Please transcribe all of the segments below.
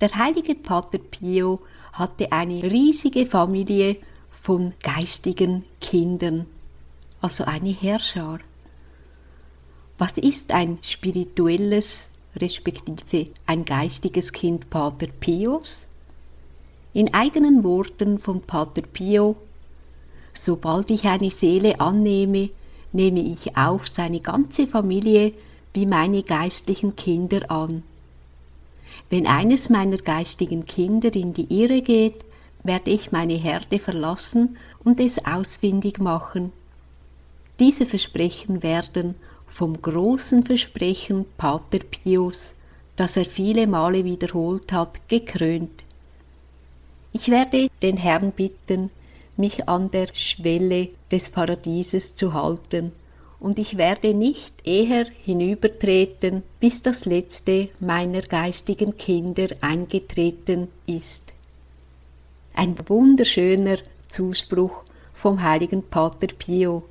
Der heilige Pater Pio hatte eine riesige Familie von geistigen Kindern, also eine Herrschar. Was ist ein spirituelles respektive ein geistiges Kind Pater Pios? In eigenen Worten von Pater Pio, sobald ich eine Seele annehme, nehme ich auch seine ganze Familie wie meine geistlichen Kinder an. Wenn eines meiner geistigen Kinder in die Irre geht, werde ich meine Herde verlassen und es ausfindig machen. Diese Versprechen werden vom großen Versprechen Pater Pius, das er viele Male wiederholt hat, gekrönt. Ich werde den Herrn bitten, mich an der Schwelle des Paradieses zu halten, und ich werde nicht eher hinübertreten, bis das letzte meiner geistigen Kinder eingetreten ist. Ein wunderschöner Zuspruch vom heiligen Pater Pio.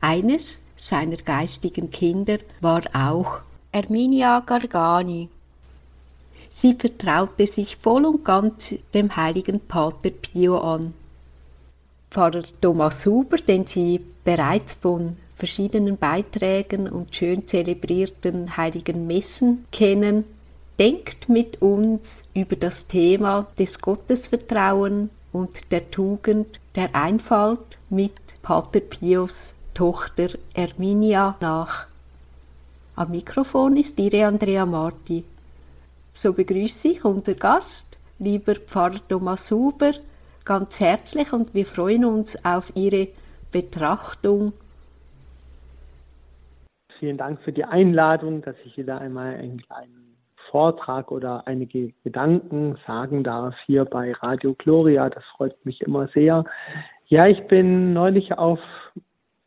Eines seiner geistigen Kinder war auch Erminia Gargani. Sie vertraute sich voll und ganz dem heiligen Pater Pio an. Pfarrer Thomas Huber, den sie bereits von verschiedenen Beiträgen und schön zelebrierten heiligen Messen kennen, denkt mit uns über das Thema des Gottesvertrauen und der Tugend der Einfalt mit Pater Pius Tochter Erminia nach. Am Mikrofon ist Ihre Andrea Marti. So begrüße ich unser Gast, lieber Pfarrer Thomas Huber, ganz herzlich und wir freuen uns auf Ihre Betrachtung. Vielen Dank für die Einladung, dass ich wieder einmal einen kleinen Vortrag oder einige Gedanken sagen darf hier bei Radio Gloria. Das freut mich immer sehr. Ja, ich bin neulich auf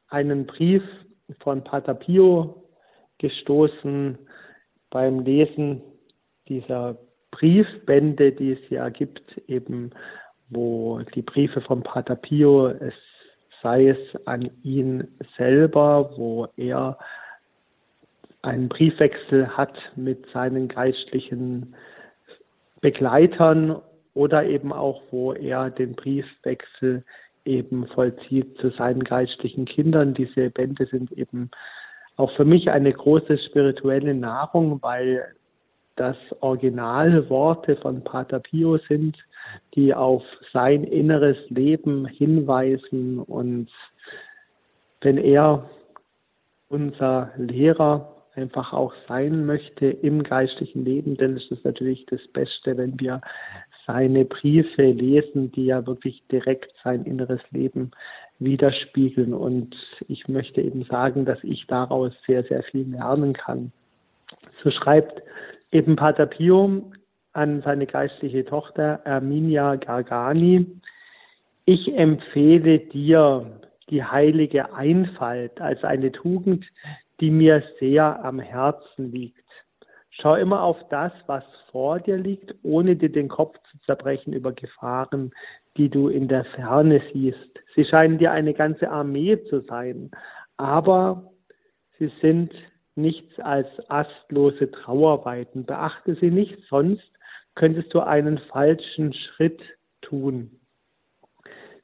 einen Brief von Pater Pio gestoßen beim Lesen dieser Briefbände, die es ja gibt, eben wo die Briefe von Pater Pio, es sei es an ihn selber, wo er einen Briefwechsel hat mit seinen geistlichen Begleitern oder eben auch, wo er den Briefwechsel eben vollzieht zu seinen geistlichen Kindern. Diese Bände sind eben auch für mich eine große spirituelle Nahrung, weil das Originalworte von Pater Pio sind, die auf sein inneres Leben hinweisen. Und wenn er unser Lehrer einfach auch sein möchte im geistlichen Leben, dann ist es natürlich das Beste, wenn wir seine Briefe lesen, die ja wirklich direkt sein inneres Leben widerspiegeln. Und ich möchte eben sagen, dass ich daraus sehr, sehr viel lernen kann. So schreibt eben Pater Pio an seine geistliche Tochter Erminia Gargani, ich empfehle dir die heilige Einfalt als eine Tugend, die mir sehr am Herzen liegt. Schau immer auf das, was vor dir liegt, ohne dir den Kopf zu zerbrechen über Gefahren, die du in der Ferne siehst. Sie scheinen dir eine ganze Armee zu sein, aber sie sind nichts als astlose Trauerweiten. Beachte sie nicht, sonst könntest du einen falschen Schritt tun.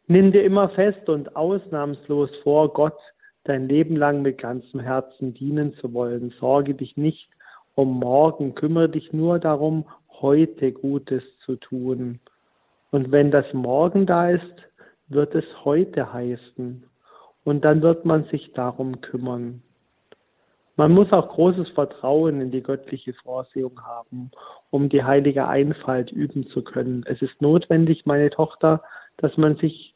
Nimm dir immer fest und ausnahmslos vor, Gott dein Leben lang mit ganzem Herzen dienen zu wollen. Sorge dich nicht um morgen, kümmere dich nur darum, heute Gutes zu tun. Und wenn das morgen da ist, wird es heute heißen. Und dann wird man sich darum kümmern. Man muss auch großes Vertrauen in die göttliche Vorsehung haben, um die heilige Einfalt üben zu können. Es ist notwendig, meine Tochter, dass man sich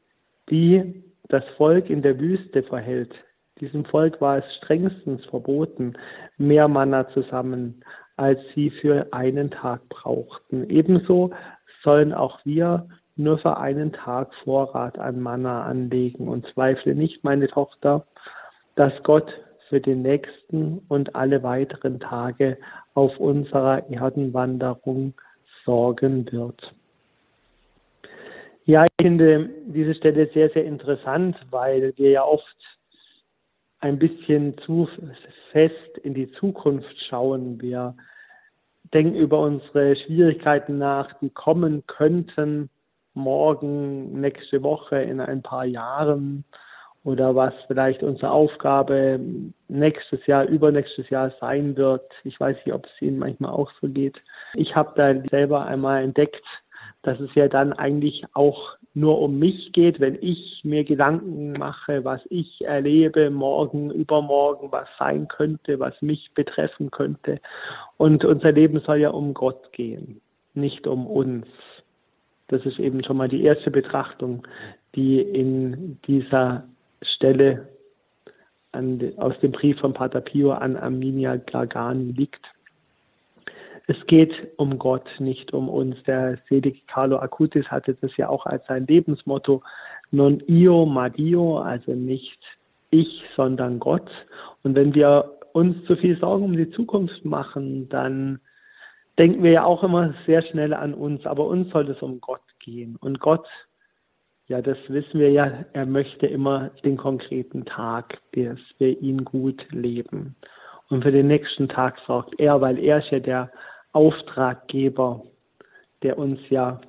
wie das Volk in der Wüste verhält, diesem Volk war es strengstens verboten, mehr Manna zu sammeln, als sie für einen Tag brauchten. Ebenso sollen auch wir nur für einen Tag Vorrat an Manna anlegen und zweifle nicht, meine Tochter, dass Gott für den nächsten und alle weiteren Tage auf unserer Erdenwanderung sorgen wird. Ja, ich finde diese Stelle sehr, sehr interessant, weil wir ja oft ein bisschen zu fest in die Zukunft schauen. Wir denken über unsere Schwierigkeiten nach, die kommen könnten, morgen, nächste Woche, in ein paar Jahren oder was vielleicht unsere Aufgabe nächstes Jahr, übernächstes Jahr sein wird. Ich weiß nicht, ob es Ihnen manchmal auch so geht. Ich habe da selber einmal entdeckt, dass es ja dann eigentlich auch nur um mich geht, wenn ich mir Gedanken mache, was ich erlebe, morgen, übermorgen, was sein könnte, was mich betreffen könnte. Und unser Leben soll ja um Gott gehen, nicht um uns. Das ist eben schon mal die erste Betrachtung, die in dieser Stelle an, aus dem Brief von Pater Pio an Arminia Glagani liegt. Es geht um Gott, nicht um uns. Der selige Carlo Acutis hatte das ja auch als sein Lebensmotto. Non io ma Dio, also nicht ich, sondern Gott. Und wenn wir uns zu viel Sorgen um die Zukunft machen, dann denken wir ja auch immer sehr schnell an uns. Aber uns soll es um Gott gehen. Und Gott, ja, das wissen wir ja, er möchte immer den konkreten Tag, dass wir ihn gut leben. Und für den nächsten Tag sorgt er, weil er ist ja der Auftraggeber, der uns ja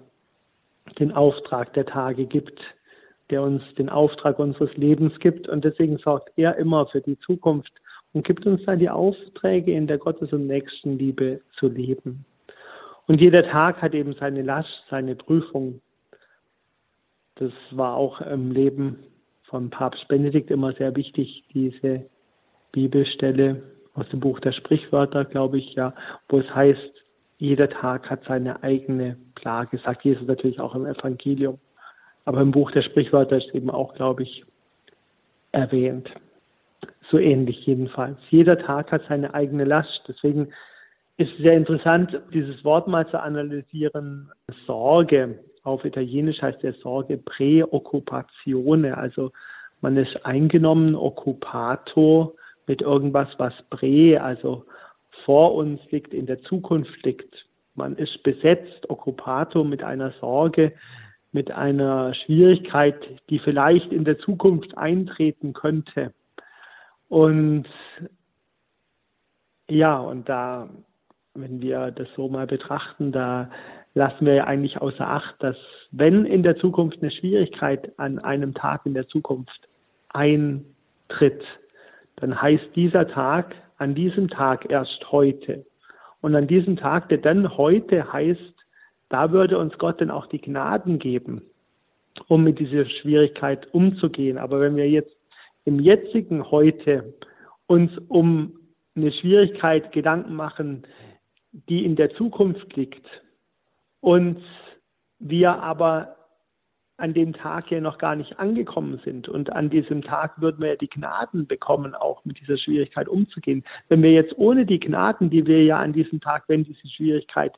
den Auftrag der Tage gibt, der uns den Auftrag unseres Lebens gibt. Und deswegen sorgt er immer für die Zukunft und gibt uns dann die Aufträge, in der Gottes- und Nächstenliebe zu leben. Und jeder Tag hat eben seine Last, seine Prüfung. Das war auch im Leben von Papst Benedikt immer sehr wichtig, diese Bibelstelle aus dem Buch der Sprichwörter, glaube ich, ja, wo es heißt, jeder Tag hat seine eigene Plage, sagt Jesus natürlich auch im Evangelium. Aber im Buch der Sprichwörter ist eben auch, glaube ich, erwähnt. So ähnlich jedenfalls. Jeder Tag hat seine eigene Last. Deswegen ist es sehr interessant, dieses Wort mal zu analysieren. Sorge. Auf Italienisch heißt der Sorge Preoccupatione. Also man ist eingenommen, occupato mit irgendwas, was pre, also vor uns liegt, in der Zukunft liegt. Man ist besetzt, occupato mit einer Sorge, mit einer Schwierigkeit, die vielleicht in der Zukunft eintreten könnte. Und ja, und da, wenn wir das so mal betrachten, da lassen wir eigentlich außer Acht, dass wenn in der Zukunft eine Schwierigkeit an einem Tag in der Zukunft eintritt, dann heißt dieser Tag an diesem Tag erst heute. Und an diesem Tag, der dann heute heißt, da würde uns Gott dann auch die Gnaden geben, um mit dieser Schwierigkeit umzugehen. Aber wenn wir jetzt im jetzigen heute uns um eine Schwierigkeit Gedanken machen, die in der Zukunft liegt und wir aber an dem Tag ja noch gar nicht angekommen sind. Und an diesem Tag würden wir ja die Gnaden bekommen, auch mit dieser Schwierigkeit umzugehen. Wenn wir jetzt ohne die Gnaden, die wir ja an diesem Tag, wenn diese Schwierigkeit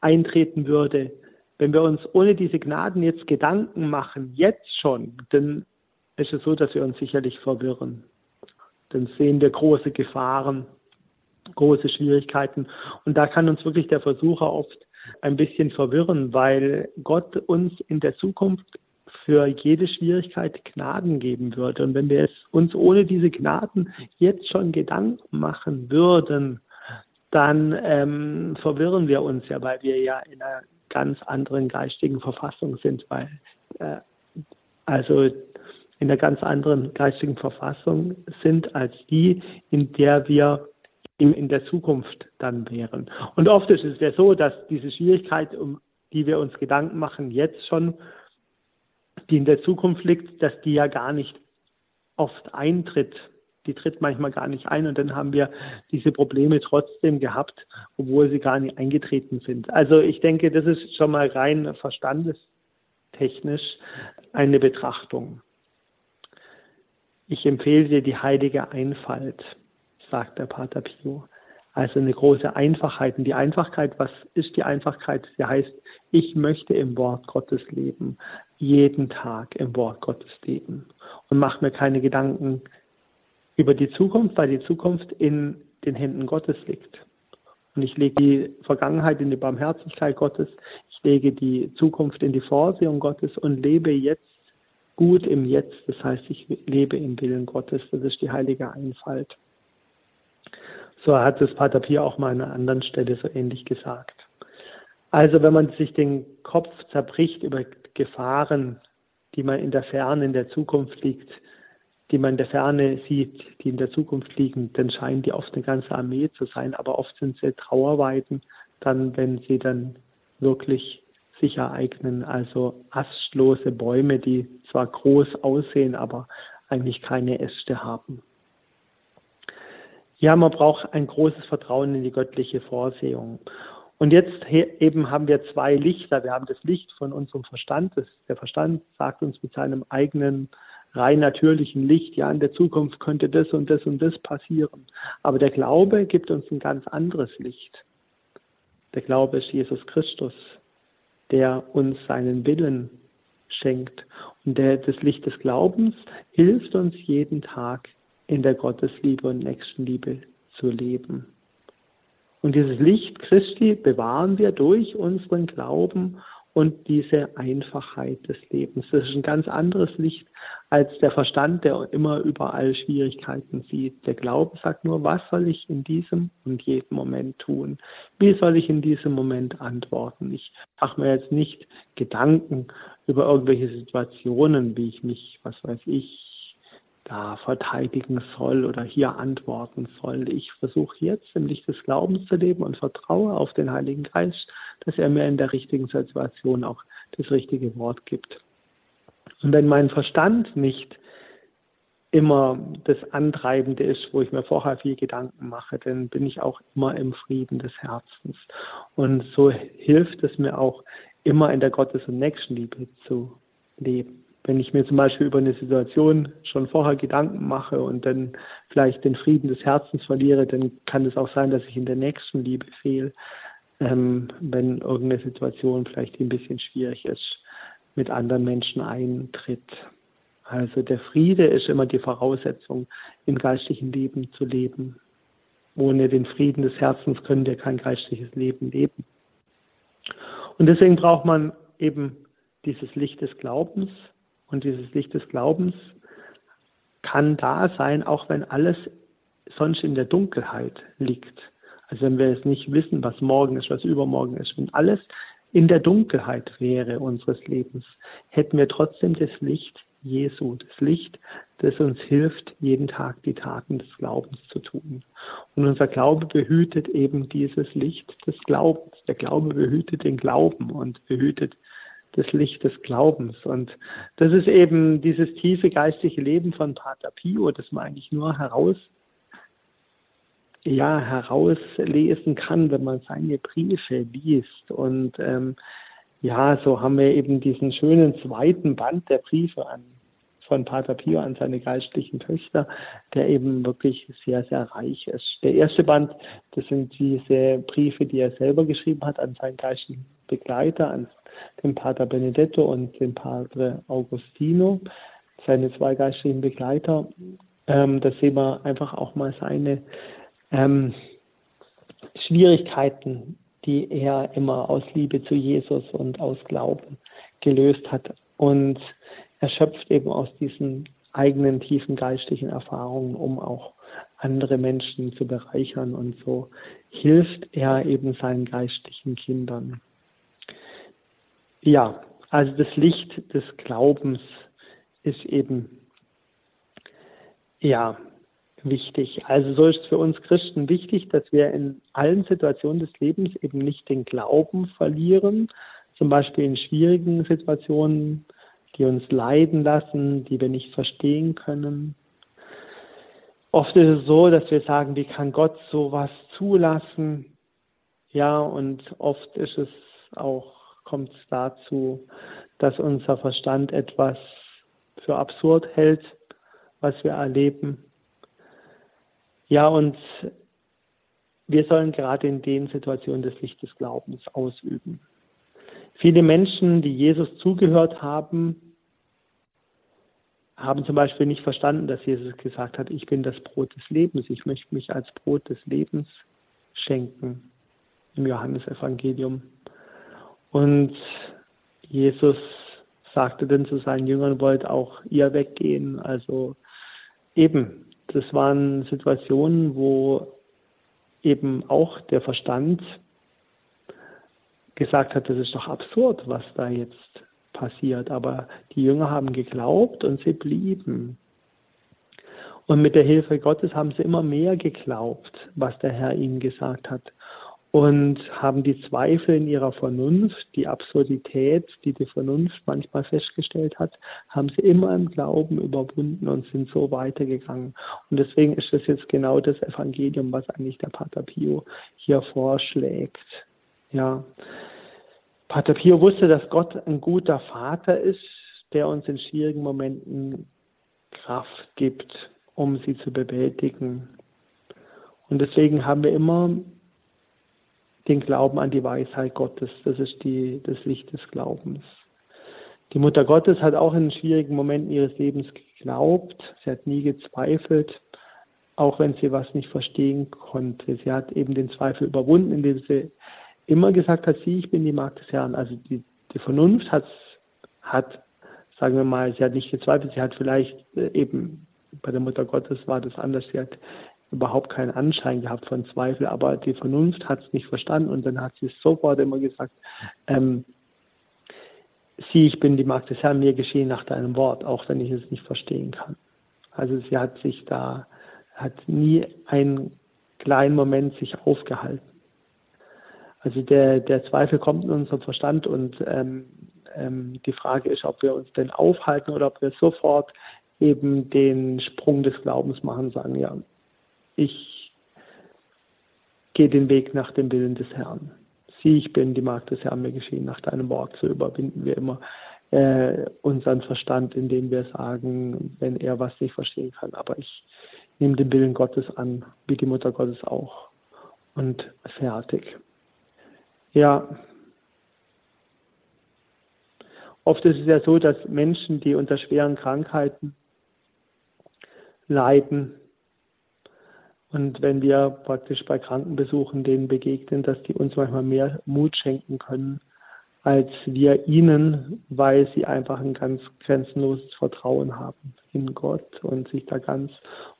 eintreten würde, wenn wir uns ohne diese Gnaden jetzt Gedanken machen, jetzt schon, dann ist es so, dass wir uns sicherlich verwirren. Dann sehen wir große Gefahren, große Schwierigkeiten. Und da kann uns wirklich der Versucher oft ein bisschen verwirren, weil Gott uns in der Zukunft für jede Schwierigkeit Gnaden geben würde. Und wenn wir es uns ohne diese Gnaden jetzt schon Gedanken machen würden, dann ähm, verwirren wir uns ja, weil wir ja in einer ganz anderen geistigen Verfassung sind, weil äh, also in einer ganz anderen geistigen Verfassung sind als die, in der wir in der Zukunft dann wären. Und oft ist es ja so, dass diese Schwierigkeit, um die wir uns Gedanken machen, jetzt schon, die in der Zukunft liegt, dass die ja gar nicht oft eintritt. Die tritt manchmal gar nicht ein und dann haben wir diese Probleme trotzdem gehabt, obwohl sie gar nicht eingetreten sind. Also ich denke, das ist schon mal rein verstandestechnisch eine Betrachtung. Ich empfehle dir die heilige Einfalt sagt der Pater Pio. Also eine große Einfachheit. Und die Einfachkeit, was ist die Einfachkeit? Sie heißt, ich möchte im Wort Gottes leben, jeden Tag im Wort Gottes leben und mache mir keine Gedanken über die Zukunft, weil die Zukunft in den Händen Gottes liegt. Und ich lege die Vergangenheit in die Barmherzigkeit Gottes, ich lege die Zukunft in die Vorsehung Gottes und lebe jetzt gut im Jetzt. Das heißt, ich lebe im Willen Gottes. Das ist die heilige Einfalt. So hat es Pater Pia auch mal an einer anderen Stelle so ähnlich gesagt. Also wenn man sich den Kopf zerbricht über Gefahren, die man in der Ferne, in der Zukunft liegt, die man in der Ferne sieht, die in der Zukunft liegen, dann scheinen die oft eine ganze Armee zu sein, aber oft sind sie Trauerweiden, dann, wenn sie dann wirklich sich ereignen, also astlose Bäume, die zwar groß aussehen, aber eigentlich keine Äste haben. Ja, man braucht ein großes Vertrauen in die göttliche Vorsehung. Und jetzt eben haben wir zwei Lichter. Wir haben das Licht von unserem Verstand. der Verstand sagt uns mit seinem eigenen rein natürlichen Licht, ja, in der Zukunft könnte das und das und das passieren. Aber der Glaube gibt uns ein ganz anderes Licht. Der Glaube ist Jesus Christus, der uns seinen Willen schenkt. Und der, das Licht des Glaubens hilft uns jeden Tag in der Gottesliebe und Nächstenliebe zu leben. Und dieses Licht Christi bewahren wir durch unseren Glauben und diese Einfachheit des Lebens. Das ist ein ganz anderes Licht als der Verstand, der immer überall Schwierigkeiten sieht. Der Glaube sagt nur, was soll ich in diesem und jedem Moment tun? Wie soll ich in diesem Moment antworten? Ich mache mir jetzt nicht Gedanken über irgendwelche Situationen, wie ich mich, was weiß ich, da verteidigen soll oder hier antworten soll. Ich versuche jetzt im Licht des Glaubens zu leben und vertraue auf den Heiligen Geist, dass er mir in der richtigen Situation auch das richtige Wort gibt. Und wenn mein Verstand nicht immer das Antreibende ist, wo ich mir vorher viel Gedanken mache, dann bin ich auch immer im Frieden des Herzens. Und so hilft es mir auch, immer in der Gottes- und Nächstenliebe zu leben wenn ich mir zum Beispiel über eine Situation schon vorher Gedanken mache und dann vielleicht den Frieden des Herzens verliere, dann kann es auch sein, dass ich in der nächsten Liebe fehle, ähm, wenn irgendeine Situation vielleicht ein bisschen schwierig ist, mit anderen Menschen eintritt. Also der Friede ist immer die Voraussetzung, im geistlichen Leben zu leben. Ohne den Frieden des Herzens können wir kein geistliches Leben leben. Und deswegen braucht man eben dieses Licht des Glaubens, und dieses Licht des Glaubens kann da sein, auch wenn alles sonst in der Dunkelheit liegt. Also wenn wir es nicht wissen, was morgen ist, was übermorgen ist, wenn alles in der Dunkelheit wäre unseres Lebens, hätten wir trotzdem das Licht Jesu, das Licht, das uns hilft, jeden Tag die Taten des Glaubens zu tun. Und unser Glaube behütet eben dieses Licht des Glaubens. Der Glaube behütet den Glauben und behütet das Licht des Glaubens. Und das ist eben dieses tiefe geistige Leben von Pater Pio, das man eigentlich nur heraus, ja, herauslesen kann, wenn man seine Briefe liest. Und ähm, ja, so haben wir eben diesen schönen zweiten Band der Briefe an von Pater Pio an seine geistlichen Töchter, der eben wirklich sehr, sehr reich ist. Der erste Band, das sind diese Briefe, die er selber geschrieben hat an seinen geistlichen Begleiter, an den Pater Benedetto und den Padre Augustino, seine zwei geistlichen Begleiter. Ähm, da sehen wir einfach auch mal seine ähm, Schwierigkeiten, die er immer aus Liebe zu Jesus und aus Glauben gelöst hat. Und er schöpft eben aus diesen eigenen tiefen geistlichen Erfahrungen, um auch andere Menschen zu bereichern. Und so hilft er eben seinen geistlichen Kindern. Ja, also das Licht des Glaubens ist eben ja wichtig. Also so ist es für uns Christen wichtig, dass wir in allen Situationen des Lebens eben nicht den Glauben verlieren, zum Beispiel in schwierigen Situationen, die uns leiden lassen, die wir nicht verstehen können. Oft ist es so, dass wir sagen, wie kann Gott sowas zulassen? Ja, und oft ist es auch kommt es dazu, dass unser Verstand etwas für absurd hält, was wir erleben. Ja, und wir sollen gerade in den Situationen des Licht des Glaubens ausüben. Viele Menschen, die Jesus zugehört haben, haben zum Beispiel nicht verstanden, dass Jesus gesagt hat, ich bin das Brot des Lebens, ich möchte mich als Brot des Lebens schenken im Johannesevangelium. Und Jesus sagte dann zu seinen Jüngern, wollt auch ihr weggehen. Also eben, das waren Situationen, wo eben auch der Verstand gesagt hat, das ist doch absurd, was da jetzt passiert. Aber die Jünger haben geglaubt und sie blieben. Und mit der Hilfe Gottes haben sie immer mehr geglaubt, was der Herr ihnen gesagt hat. Und haben die Zweifel in ihrer Vernunft, die Absurdität, die die Vernunft manchmal festgestellt hat, haben sie immer im Glauben überwunden und sind so weitergegangen. Und deswegen ist das jetzt genau das Evangelium, was eigentlich der Pater Pio hier vorschlägt. Ja. Pater Pio wusste, dass Gott ein guter Vater ist, der uns in schwierigen Momenten Kraft gibt, um sie zu bewältigen. Und deswegen haben wir immer den Glauben an die Weisheit Gottes. Das ist die, das Licht des Glaubens. Die Mutter Gottes hat auch in schwierigen Momenten ihres Lebens geglaubt. Sie hat nie gezweifelt, auch wenn sie was nicht verstehen konnte. Sie hat eben den Zweifel überwunden, indem sie immer gesagt hat, sie, ich bin die Magd des Herrn. Also die, die Vernunft hat, hat, sagen wir mal, sie hat nicht gezweifelt, sie hat vielleicht äh, eben, bei der Mutter Gottes war das anders, sie hat überhaupt keinen Anschein gehabt von Zweifel, aber die Vernunft hat es nicht verstanden und dann hat sie sofort immer gesagt, ähm, sieh, ich bin die Magd des Herrn, mir geschehen nach deinem Wort, auch wenn ich es nicht verstehen kann. Also sie hat sich da, hat nie einen kleinen Moment sich aufgehalten. Also der, der Zweifel kommt in unserem Verstand und ähm, ähm, die Frage ist, ob wir uns denn aufhalten oder ob wir sofort eben den Sprung des Glaubens machen, sagen, ja, ich gehe den Weg nach dem Willen des Herrn. Sieh, ich bin die Magd des Herrn, mir geschehen nach deinem Wort. So überwinden wir immer äh, unseren Verstand, indem wir sagen, wenn er was nicht verstehen kann, aber ich nehme den Willen Gottes an, wie die Mutter Gottes auch. Und fertig. Ja. Oft ist es ja so, dass Menschen, die unter schweren Krankheiten leiden, und wenn wir praktisch bei Krankenbesuchen denen begegnen, dass die uns manchmal mehr Mut schenken können, als wir ihnen, weil sie einfach ein ganz grenzenloses Vertrauen haben in Gott und sich da ganz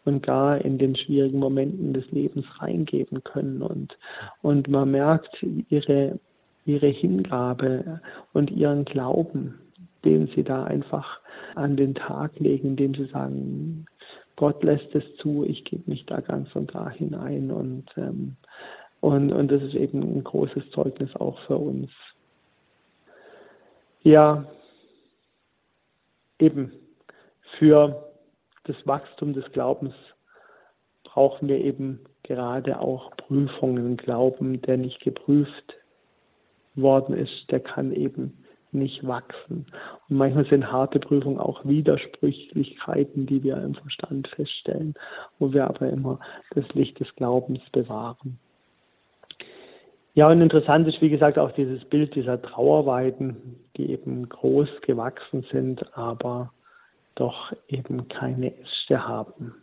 und gar in den schwierigen Momenten des Lebens reingeben können. Und, und man merkt ihre, ihre Hingabe und ihren Glauben, den sie da einfach an den Tag legen, indem sie sagen, Gott lässt es zu, ich gebe mich da ganz und gar hinein und, ähm, und, und das ist eben ein großes Zeugnis auch für uns. Ja, eben für das Wachstum des Glaubens brauchen wir eben gerade auch Prüfungen. Glauben, der nicht geprüft worden ist, der kann eben nicht wachsen. Und manchmal sind harte Prüfungen auch Widersprüchlichkeiten, die wir im Verstand feststellen, wo wir aber immer das Licht des Glaubens bewahren. Ja, und interessant ist, wie gesagt, auch dieses Bild dieser Trauerweiden, die eben groß gewachsen sind, aber doch eben keine Äste haben.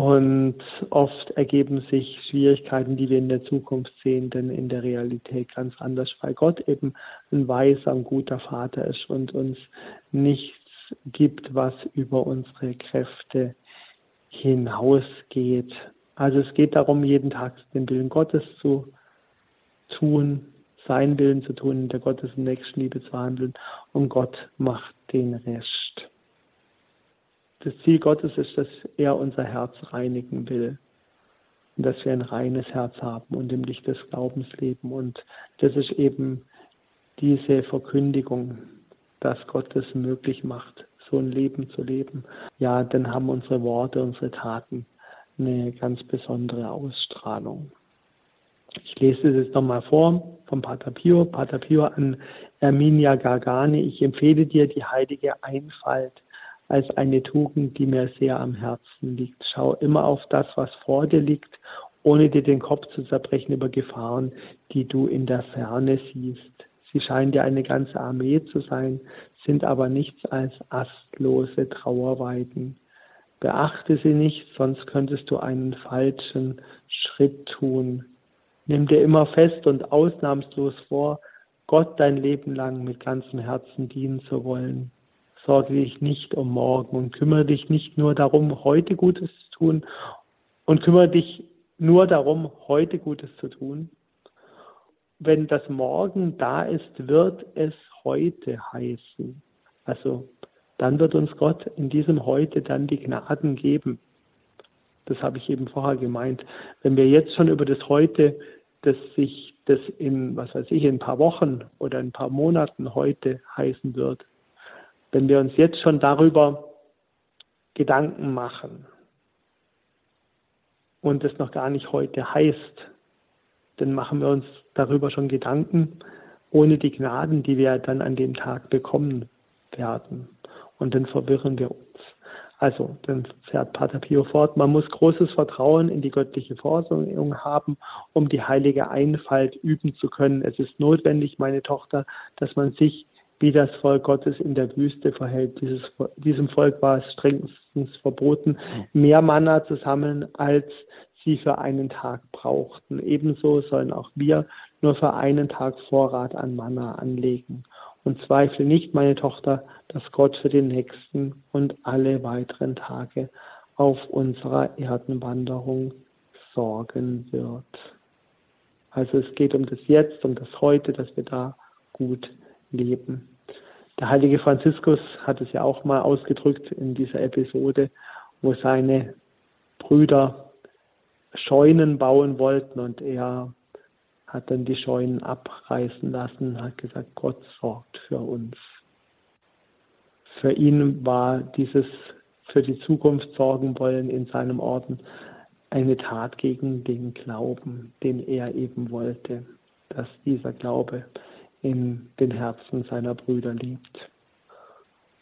Und oft ergeben sich Schwierigkeiten, die wir in der Zukunft sehen, denn in der Realität ganz anders, weil Gott eben ein weiser, ein guter Vater ist und uns nichts gibt, was über unsere Kräfte hinausgeht. Also es geht darum, jeden Tag den Willen Gottes zu tun, seinen Willen zu tun, in der Gottes und Nächstenliebe zu handeln und Gott macht den Rest das Ziel Gottes ist, dass er unser Herz reinigen will. Und dass wir ein reines Herz haben und im Licht des Glaubens leben. Und das ist eben diese Verkündigung, dass Gott es möglich macht, so ein Leben zu leben. Ja, dann haben unsere Worte, unsere Taten eine ganz besondere Ausstrahlung. Ich lese es jetzt nochmal vor vom Pater Pio. Pater Pio an Erminia Gargani. Ich empfehle dir die heilige Einfalt als eine Tugend, die mir sehr am Herzen liegt. Schau immer auf das, was vor dir liegt, ohne dir den Kopf zu zerbrechen über Gefahren, die du in der Ferne siehst. Sie scheinen dir eine ganze Armee zu sein, sind aber nichts als astlose Trauerweiden. Beachte sie nicht, sonst könntest du einen falschen Schritt tun. Nimm dir immer fest und ausnahmslos vor, Gott dein Leben lang mit ganzem Herzen dienen zu wollen sorge dich nicht um morgen und kümmere dich nicht nur darum, heute Gutes zu tun und kümmere dich nur darum, heute Gutes zu tun. Wenn das Morgen da ist, wird es heute heißen. Also dann wird uns Gott in diesem Heute dann die Gnaden geben. Das habe ich eben vorher gemeint. Wenn wir jetzt schon über das Heute, das sich das in, was weiß ich, in ein paar Wochen oder in ein paar Monaten heute heißen wird, wenn wir uns jetzt schon darüber Gedanken machen und es noch gar nicht heute heißt, dann machen wir uns darüber schon Gedanken, ohne die Gnaden, die wir dann an dem Tag bekommen werden und dann verwirren wir uns. Also, dann fährt Pater Pio fort, man muss großes Vertrauen in die göttliche Vorsehung haben, um die heilige Einfalt üben zu können. Es ist notwendig, meine Tochter, dass man sich wie das Volk Gottes in der Wüste verhält. Dieses, diesem Volk war es strengstens verboten, mehr Manna zu sammeln, als sie für einen Tag brauchten. Ebenso sollen auch wir nur für einen Tag Vorrat an Manna anlegen und zweifle nicht, meine Tochter, dass Gott für den nächsten und alle weiteren Tage auf unserer Erdenwanderung sorgen wird. Also es geht um das Jetzt, um das Heute, dass wir da gut leben. Der heilige Franziskus hat es ja auch mal ausgedrückt in dieser Episode, wo seine Brüder Scheunen bauen wollten und er hat dann die Scheunen abreißen lassen, hat gesagt, Gott sorgt für uns. Für ihn war dieses für die Zukunft sorgen wollen in seinem Orden eine Tat gegen den Glauben, den er eben wollte, dass dieser Glaube in den Herzen seiner Brüder lebt.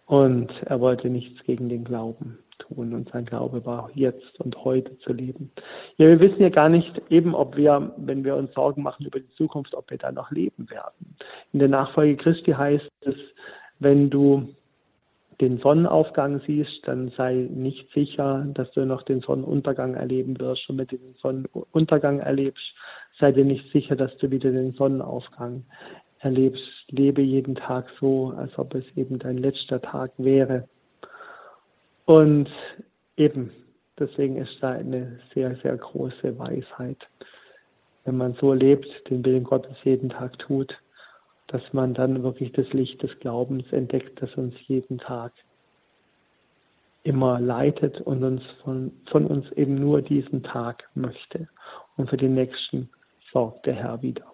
Und er wollte nichts gegen den Glauben tun und sein Glaube war jetzt und heute zu leben. Ja, wir wissen ja gar nicht eben, ob wir, wenn wir uns Sorgen machen über die Zukunft, ob wir da noch leben werden. In der Nachfolge Christi heißt es, wenn du den Sonnenaufgang siehst, dann sei nicht sicher, dass du noch den Sonnenuntergang erleben wirst. Und wenn du den Sonnenuntergang erlebst, sei dir nicht sicher, dass du wieder den Sonnenaufgang erlebst. Lebe jeden Tag so, als ob es eben dein letzter Tag wäre. Und eben, deswegen ist da eine sehr, sehr große Weisheit. Wenn man so lebt, den Willen Gottes jeden Tag tut, dass man dann wirklich das Licht des Glaubens entdeckt, das uns jeden Tag immer leitet und uns von, von uns eben nur diesen Tag möchte. Und für den nächsten sorgt der Herr wieder.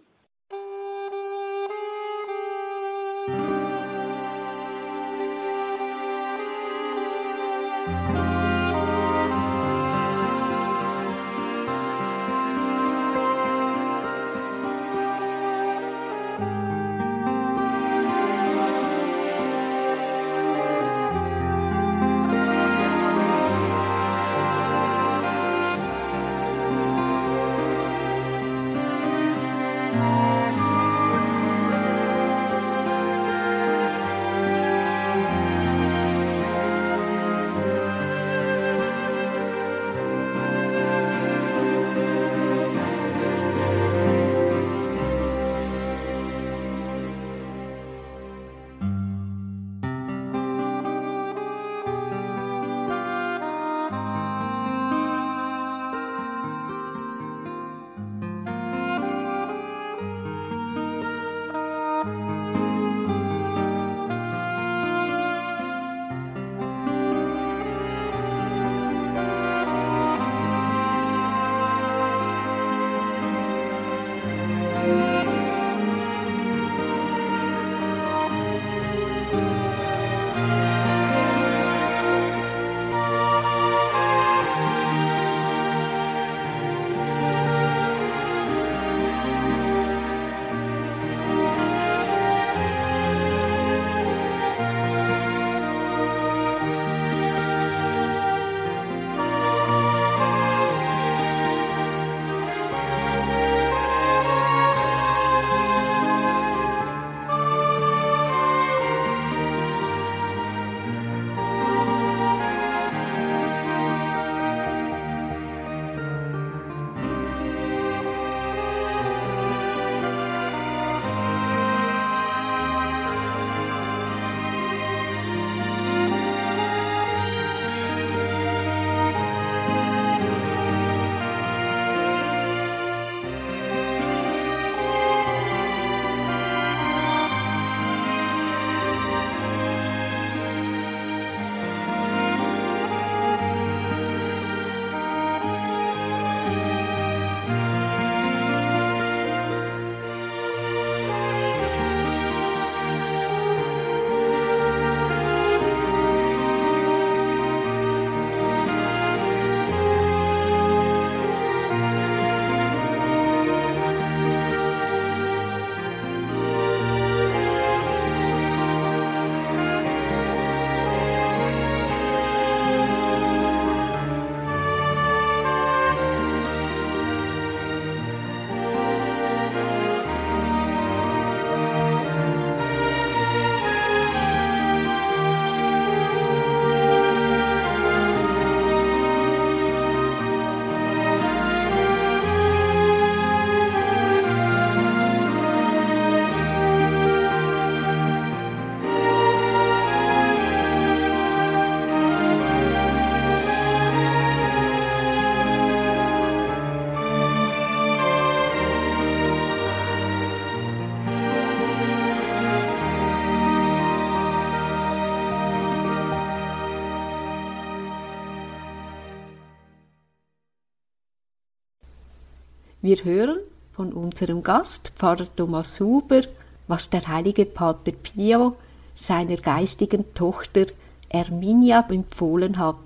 Wir hören von unserem Gast, Pfarrer Thomas Huber, was der heilige Pater Pio seiner geistigen Tochter Erminia empfohlen hat.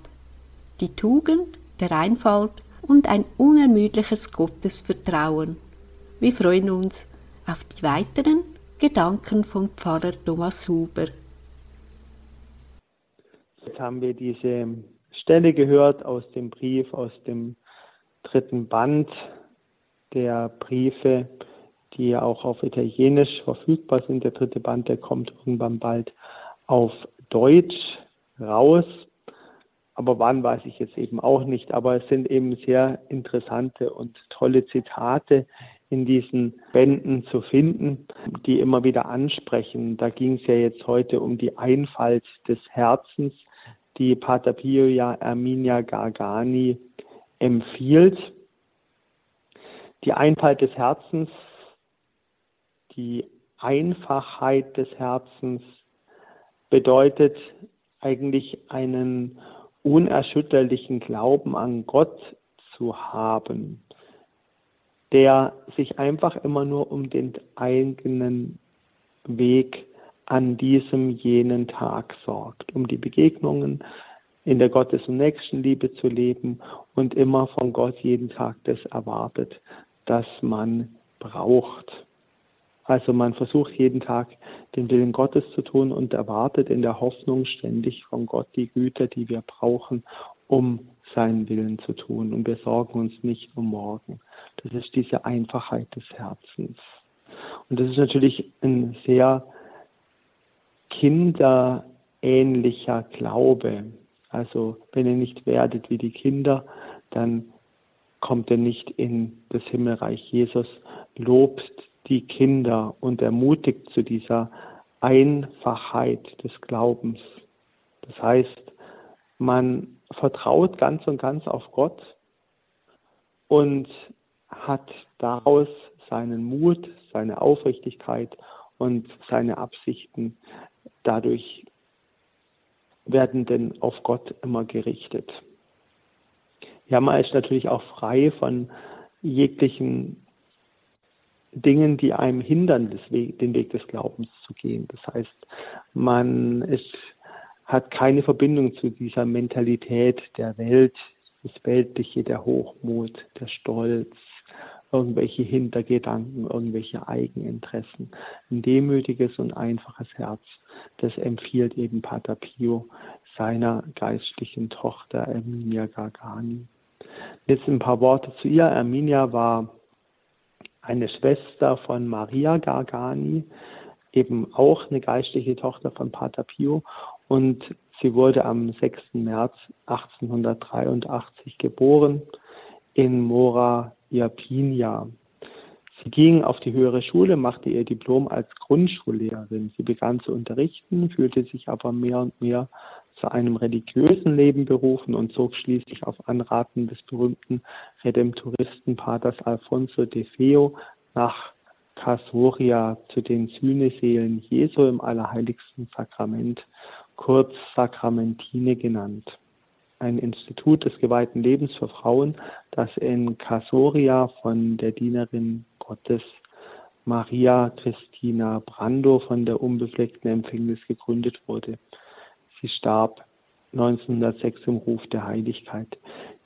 Die Tugend, der Einfalt und ein unermüdliches Gottesvertrauen. Wir freuen uns auf die weiteren Gedanken von Pfarrer Thomas Huber. Jetzt haben wir diese Stelle gehört aus dem Brief, aus dem dritten Band der Briefe, die auch auf Italienisch verfügbar sind. Der dritte Band, der kommt irgendwann bald auf Deutsch raus. Aber wann weiß ich jetzt eben auch nicht. Aber es sind eben sehr interessante und tolle Zitate in diesen Bänden zu finden, die immer wieder ansprechen. Da ging es ja jetzt heute um die Einfalt des Herzens, die Pater Pio ja Erminia Gargani empfiehlt. Die Einfalt des Herzens, die Einfachheit des Herzens bedeutet eigentlich einen unerschütterlichen Glauben an Gott zu haben, der sich einfach immer nur um den eigenen Weg an diesem jenen Tag sorgt, um die Begegnungen in der Gottes- und Nächstenliebe zu leben und immer von Gott jeden Tag das erwartet, das man braucht. Also man versucht jeden Tag den Willen Gottes zu tun und erwartet in der Hoffnung ständig von Gott die Güter, die wir brauchen, um seinen Willen zu tun. Und wir sorgen uns nicht um morgen. Das ist diese Einfachheit des Herzens. Und das ist natürlich ein sehr kinderähnlicher Glaube. Also wenn ihr nicht werdet wie die Kinder, dann kommt er nicht in das Himmelreich. Jesus lobt die Kinder und ermutigt zu dieser Einfachheit des Glaubens. Das heißt, man vertraut ganz und ganz auf Gott und hat daraus seinen Mut, seine Aufrichtigkeit und seine Absichten. Dadurch werden denn auf Gott immer gerichtet. Ja, man ist natürlich auch frei von jeglichen Dingen, die einem hindern, den Weg des Glaubens zu gehen. Das heißt, man ist, hat keine Verbindung zu dieser Mentalität der Welt, das Weltliche, der Hochmut, der Stolz, irgendwelche Hintergedanken, irgendwelche Eigeninteressen. Ein demütiges und einfaches Herz, das empfiehlt eben Pater Pio seiner geistlichen Tochter Erminia Gargani. Jetzt ein paar Worte zu ihr. Erminia war eine Schwester von Maria Gargani, eben auch eine geistliche Tochter von Pater Pio. Und sie wurde am 6. März 1883 geboren in Mora Irpinia. Sie ging auf die höhere Schule, machte ihr Diplom als Grundschullehrerin. Sie begann zu unterrichten, fühlte sich aber mehr und mehr zu einem religiösen Leben berufen und zog schließlich auf Anraten des berühmten Redemptoristen Paters Alfonso de Feo nach Casoria zu den Sühneseelen Jesu im Allerheiligsten Sakrament, kurz Sakramentine genannt. Ein Institut des geweihten Lebens für Frauen, das in Casoria von der Dienerin Gottes Maria Christina Brando von der unbefleckten Empfängnis gegründet wurde. Sie starb 1906 im Ruf der Heiligkeit.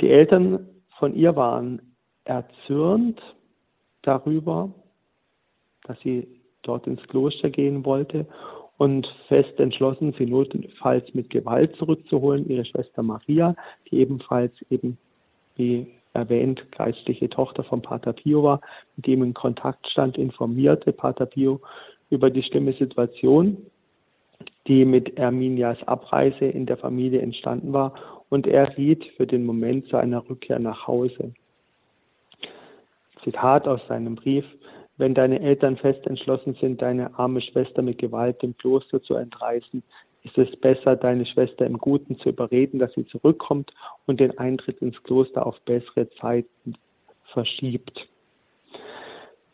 Die Eltern von ihr waren erzürnt darüber, dass sie dort ins Kloster gehen wollte und fest entschlossen, sie notfalls mit Gewalt zurückzuholen. Ihre Schwester Maria, die ebenfalls eben, wie erwähnt, geistliche Tochter von Pater Pio war, mit dem in Kontakt stand, informierte Pater Pio über die schlimme Situation die mit Erminias Abreise in der Familie entstanden war, und er riet für den Moment zu einer Rückkehr nach Hause. Zitat aus seinem Brief, wenn deine Eltern fest entschlossen sind, deine arme Schwester mit Gewalt dem Kloster zu entreißen, ist es besser, deine Schwester im Guten zu überreden, dass sie zurückkommt und den Eintritt ins Kloster auf bessere Zeiten verschiebt.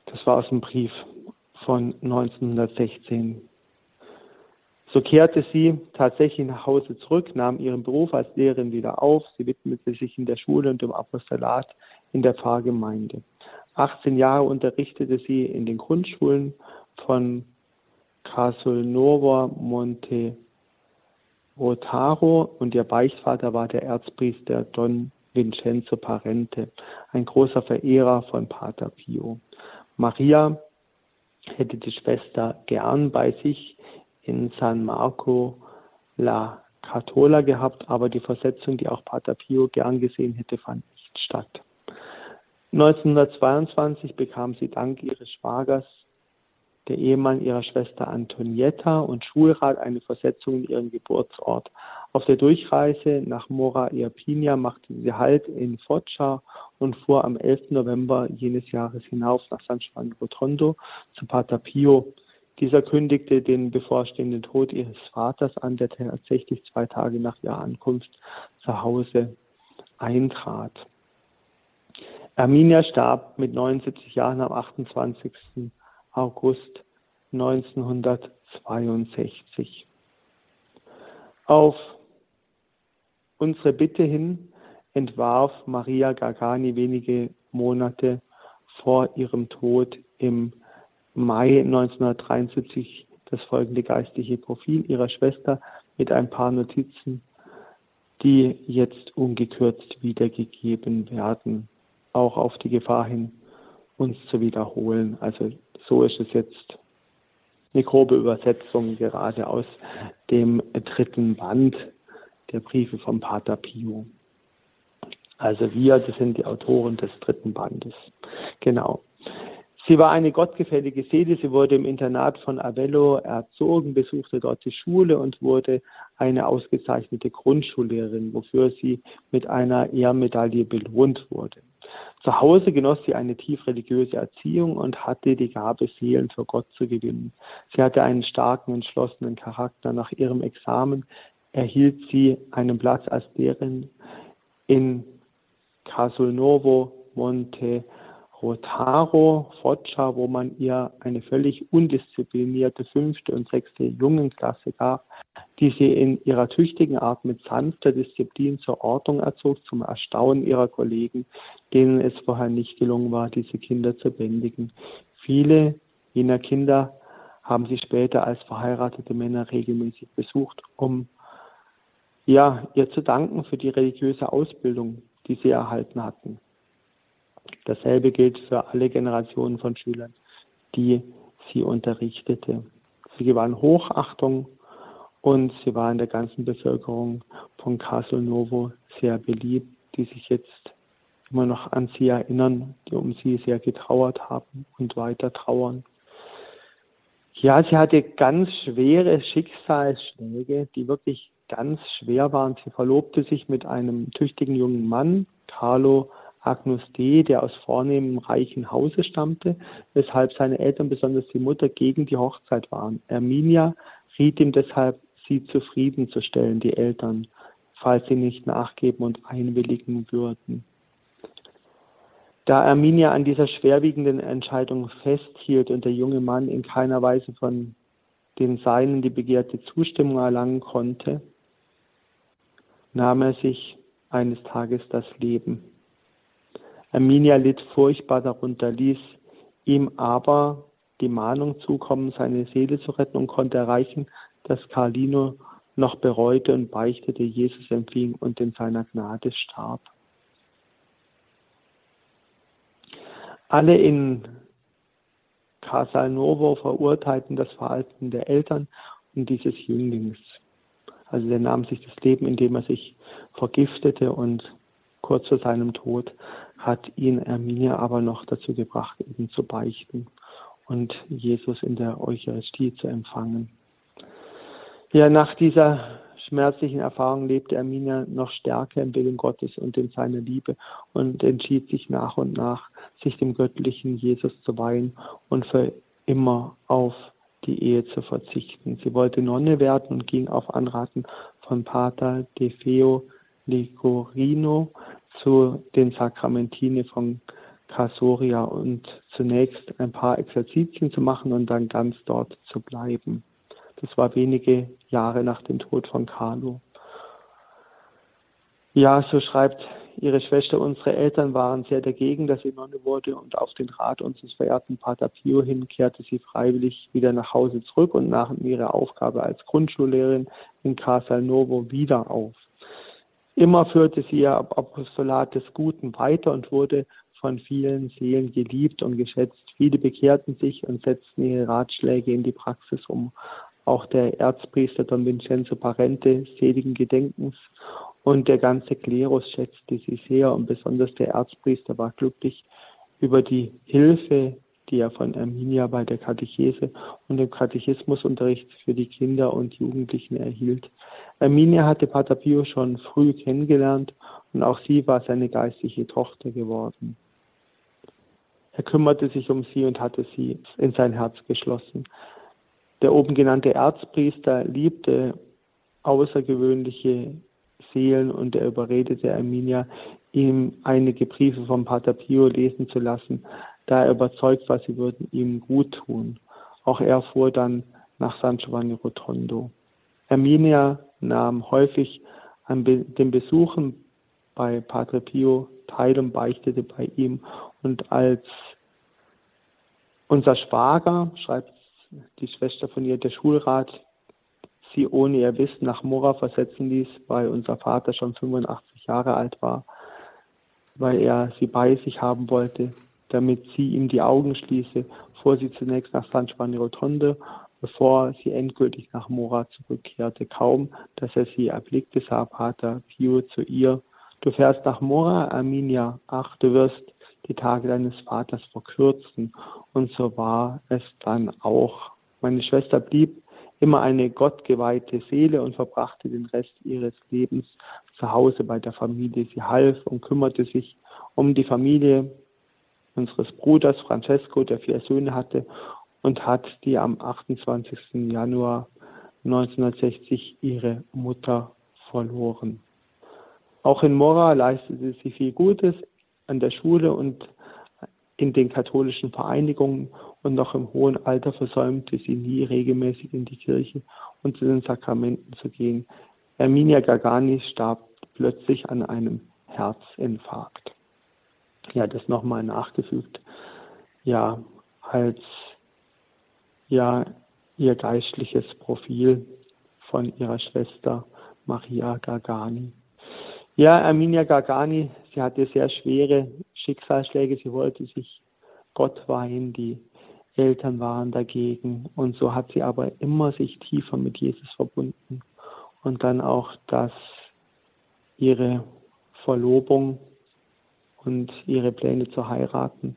Das war aus dem Brief von 1916. So kehrte sie tatsächlich nach Hause zurück, nahm ihren Beruf als Lehrerin wieder auf. Sie widmete sich in der Schule und im Apostolat in der Pfarrgemeinde. 18 Jahre unterrichtete sie in den Grundschulen von Casolnovo Monte Rotaro und ihr Beichtvater war der Erzpriester Don Vincenzo Parente, ein großer Verehrer von Pater Pio. Maria hätte die Schwester gern bei sich in San Marco la Catola gehabt, aber die Versetzung, die auch Pater Pio gern gesehen hätte, fand nicht statt. 1922 bekam sie dank ihres Schwagers der Ehemann ihrer Schwester Antonietta und Schulrat eine Versetzung in ihren Geburtsort. Auf der Durchreise nach Mora Irpinia machte sie Halt in Foggia und fuhr am 11. November jenes Jahres hinauf nach San Juan Rotondo zu Pater Pio. Dieser kündigte den bevorstehenden Tod ihres Vaters an, der tatsächlich zwei Tage nach ihrer Ankunft zu Hause eintrat. Erminia starb mit 79 Jahren am 28. August 1962. Auf unsere Bitte hin entwarf Maria Gargani wenige Monate vor ihrem Tod im Mai 1973 das folgende geistliche Profil ihrer Schwester mit ein paar Notizen, die jetzt ungekürzt wiedergegeben werden, auch auf die Gefahr hin, uns zu wiederholen. Also so ist es jetzt eine grobe Übersetzung gerade aus dem dritten Band der Briefe vom Pater Pio. Also wir, das sind die Autoren des dritten Bandes. Genau. Sie war eine gottgefällige Seele. Sie wurde im Internat von Avello erzogen, besuchte dort die Schule und wurde eine ausgezeichnete Grundschullehrerin, wofür sie mit einer Ehrmedaille belohnt wurde. Zu Hause genoss sie eine tief religiöse Erziehung und hatte die Gabe, Seelen für Gott zu gewinnen. Sie hatte einen starken, entschlossenen Charakter. Nach ihrem Examen erhielt sie einen Platz als Lehrerin in Casolnovo Monte Rotaro Foggia, wo man ihr eine völlig undisziplinierte fünfte und sechste Jungenklasse gab, die sie in ihrer tüchtigen Art mit sanfter Disziplin zur Ordnung erzog, zum Erstaunen ihrer Kollegen, denen es vorher nicht gelungen war, diese Kinder zu bändigen. Viele jener Kinder haben sie später als verheiratete Männer regelmäßig besucht, um ja, ihr zu danken für die religiöse Ausbildung, die sie erhalten hatten. Dasselbe gilt für alle Generationen von Schülern, die sie unterrichtete. Sie gewann Hochachtung und sie war in der ganzen Bevölkerung von Castle Novo sehr beliebt, die sich jetzt immer noch an sie erinnern, die um sie sehr getrauert haben und weiter trauern. Ja, sie hatte ganz schwere Schicksalsschläge, die wirklich ganz schwer waren. Sie verlobte sich mit einem tüchtigen jungen Mann, Carlo Agnus D., der aus vornehmem reichen Hause stammte, weshalb seine Eltern, besonders die Mutter, gegen die Hochzeit waren. Erminia riet ihm deshalb, sie zufriedenzustellen, die Eltern, falls sie nicht nachgeben und einwilligen würden. Da Erminia an dieser schwerwiegenden Entscheidung festhielt und der junge Mann in keiner Weise von den Seinen die begehrte Zustimmung erlangen konnte, nahm er sich eines Tages das Leben. Erminia litt furchtbar darunter, ließ ihm aber die Mahnung zukommen, seine Seele zu retten und konnte erreichen, dass Carlino noch bereute und beichtete, Jesus empfing und in seiner Gnade starb. Alle in Casalnovo verurteilten das Verhalten der Eltern und dieses Jünglings. Also der nahm sich das Leben, indem er sich vergiftete und kurz vor seinem Tod hat ihn Erminia aber noch dazu gebracht, eben zu beichten und Jesus in der Eucharistie zu empfangen. Ja, nach dieser schmerzlichen Erfahrung lebte Erminia noch stärker im Willen Gottes und in seiner Liebe und entschied sich nach und nach, sich dem göttlichen Jesus zu weihen und für immer auf die Ehe zu verzichten. Sie wollte Nonne werden und ging auf Anraten von Pater De Feo Ligorino zu den Sakramentine von Casoria und zunächst ein paar Exerzitien zu machen und dann ganz dort zu bleiben. Das war wenige Jahre nach dem Tod von Carlo. Ja, so schreibt ihre Schwester, unsere Eltern waren sehr dagegen, dass sie Nonne wurde und auf den Rat unseres verehrten Pater Pio hin kehrte sie freiwillig wieder nach Hause zurück und nahm ihre Aufgabe als Grundschullehrerin in Casal Novo wieder auf. Immer führte sie ihr Apostolat des Guten weiter und wurde von vielen Seelen geliebt und geschätzt. Viele bekehrten sich und setzten ihre Ratschläge in die Praxis um. Auch der Erzpriester Don Vincenzo Parente, seligen Gedenkens, und der ganze Klerus schätzte sie sehr und besonders der Erzpriester war glücklich über die Hilfe, die er von Arminia bei der Katechese und dem Katechismusunterricht für die Kinder und Jugendlichen erhielt. Arminia hatte Pater Pio schon früh kennengelernt und auch sie war seine geistliche Tochter geworden. Er kümmerte sich um sie und hatte sie in sein Herz geschlossen. Der oben genannte Erzpriester liebte außergewöhnliche Seelen und er überredete Arminia, ihm einige Briefe vom Pater Pio lesen zu lassen, da er überzeugt war, sie würden ihm gut tun. Auch er fuhr dann nach San Giovanni Rotondo. Arminia nahm häufig an den Besuchen bei Padre Pio teil und beichtete bei ihm. Und als unser Schwager, schreibt die Schwester von ihr, der Schulrat, sie ohne ihr Wissen nach Mora versetzen ließ, weil unser Vater schon 85 Jahre alt war, weil er sie bei sich haben wollte, damit sie ihm die Augen schließe, fuhr sie zunächst nach San Giovanni Rotonde, bevor sie endgültig nach Mora zurückkehrte. Kaum, dass er sie erblickte, sah Pater Pio zu ihr, du fährst nach Mora, Arminia, ach, du wirst die Tage deines Vaters verkürzen. Und so war es dann auch. Meine Schwester blieb immer eine gottgeweihte Seele und verbrachte den Rest ihres Lebens zu Hause bei der Familie. Sie half und kümmerte sich um die Familie unseres Bruders Francesco, der vier Söhne hatte und hat die am 28. Januar 1960 ihre Mutter verloren. Auch in Mora leistete sie viel Gutes an der Schule und in den katholischen Vereinigungen und noch im hohen Alter versäumte sie nie regelmäßig in die Kirche und zu den Sakramenten zu gehen. Erminia Gargani starb plötzlich an einem Herzinfarkt. Ja, das nochmal nachgefügt. Ja, als ja ihr geistliches Profil von ihrer Schwester Maria Gargani. Ja, Arminia Gargani, sie hatte sehr schwere Schicksalsschläge. Sie wollte sich Gott weihen, die Eltern waren dagegen. Und so hat sie aber immer sich tiefer mit Jesus verbunden. Und dann auch, dass ihre Verlobung und ihre Pläne zu heiraten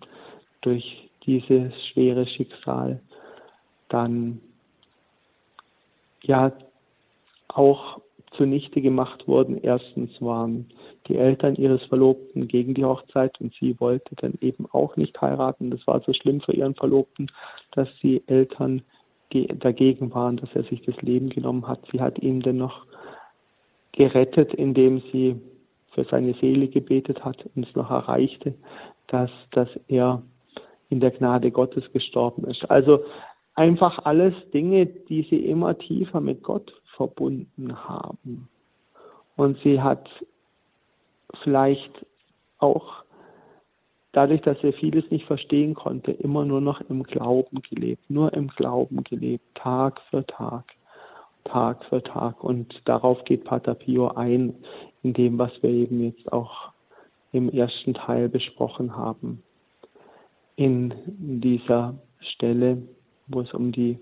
durch dieses schwere Schicksal dann ja auch zunichte gemacht wurden. Erstens waren die Eltern ihres Verlobten gegen die Hochzeit und sie wollte dann eben auch nicht heiraten. Das war so schlimm für ihren Verlobten, dass die Eltern dagegen waren, dass er sich das Leben genommen hat. Sie hat ihn dann noch gerettet, indem sie für seine Seele gebetet hat und es noch erreichte, dass, dass er in der Gnade Gottes gestorben ist. Also einfach alles Dinge, die sie immer tiefer mit Gott verbunden haben. Und sie hat vielleicht auch dadurch, dass er vieles nicht verstehen konnte, immer nur noch im Glauben gelebt, nur im Glauben gelebt, Tag für Tag, Tag für Tag. Und darauf geht Pater Pio ein, in dem, was wir eben jetzt auch im ersten Teil besprochen haben. In dieser Stelle, wo es um die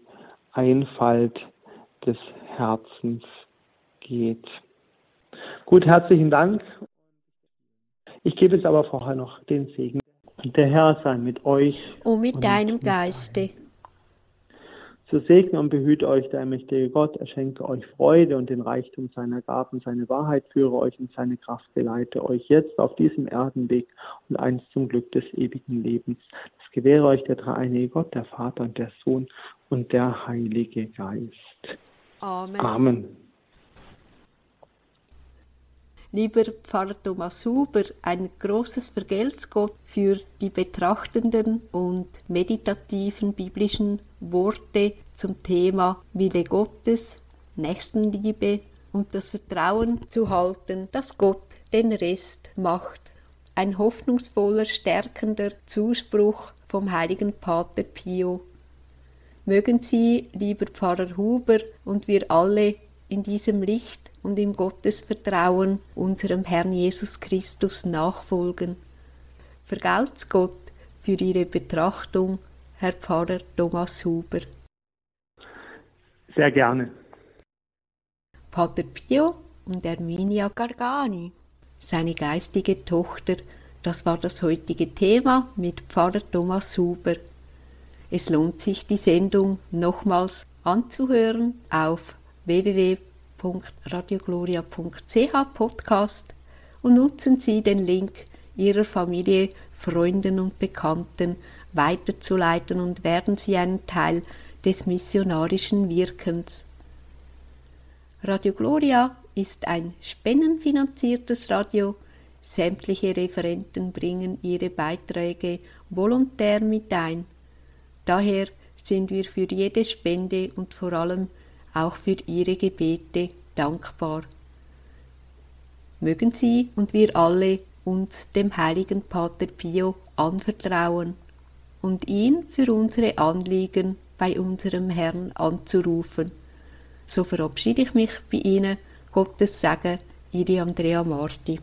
Einfalt des Herzens geht. Gut, herzlichen Dank. Ich gebe es aber vorher noch den Segen. Der Herr sei mit euch. Und mit und deinem Geiste. So segne und behüte euch der mächtige Gott, er schenke euch Freude und den Reichtum seiner Gaben, seine Wahrheit führe euch in seine Kraft, geleite euch jetzt auf diesem Erdenweg und einst zum Glück des ewigen Lebens. Das gewähre euch der dreieinige Gott, der Vater und der Sohn und der Heilige Geist. Amen. Amen. Lieber Pfarrer Thomas Huber, ein großes Vergelt's Gott für die betrachtenden und meditativen biblischen Worte zum Thema Wille Gottes, Nächstenliebe und das Vertrauen zu halten, dass Gott den Rest macht. Ein hoffnungsvoller, stärkender Zuspruch vom heiligen Pater Pio. Mögen Sie, lieber Pfarrer Huber und wir alle in diesem Licht und im Gottesvertrauen unserem Herrn Jesus Christus nachfolgen. Vergelt's Gott für Ihre Betrachtung, Herr Pfarrer Thomas Huber. Sehr gerne. Pater Pio und Erminia Gargani, seine geistige Tochter, das war das heutige Thema mit Pfarrer Thomas Huber. Es lohnt sich, die Sendung nochmals anzuhören auf www.radiogloria.ch Podcast und nutzen Sie den Link Ihrer Familie, Freunden und Bekannten weiterzuleiten und werden Sie einen Teil des missionarischen Wirkens. Radio Gloria ist ein spendenfinanziertes Radio. Sämtliche Referenten bringen ihre Beiträge volontär mit ein. Daher sind wir für jede Spende und vor allem auch für Ihre Gebete dankbar. Mögen Sie und wir alle uns dem heiligen Pater Pio anvertrauen und ihn für unsere Anliegen bei unserem Herrn anzurufen. So verabschiede ich mich bei Ihnen. Gottes Segen, Ihre Andrea Marti.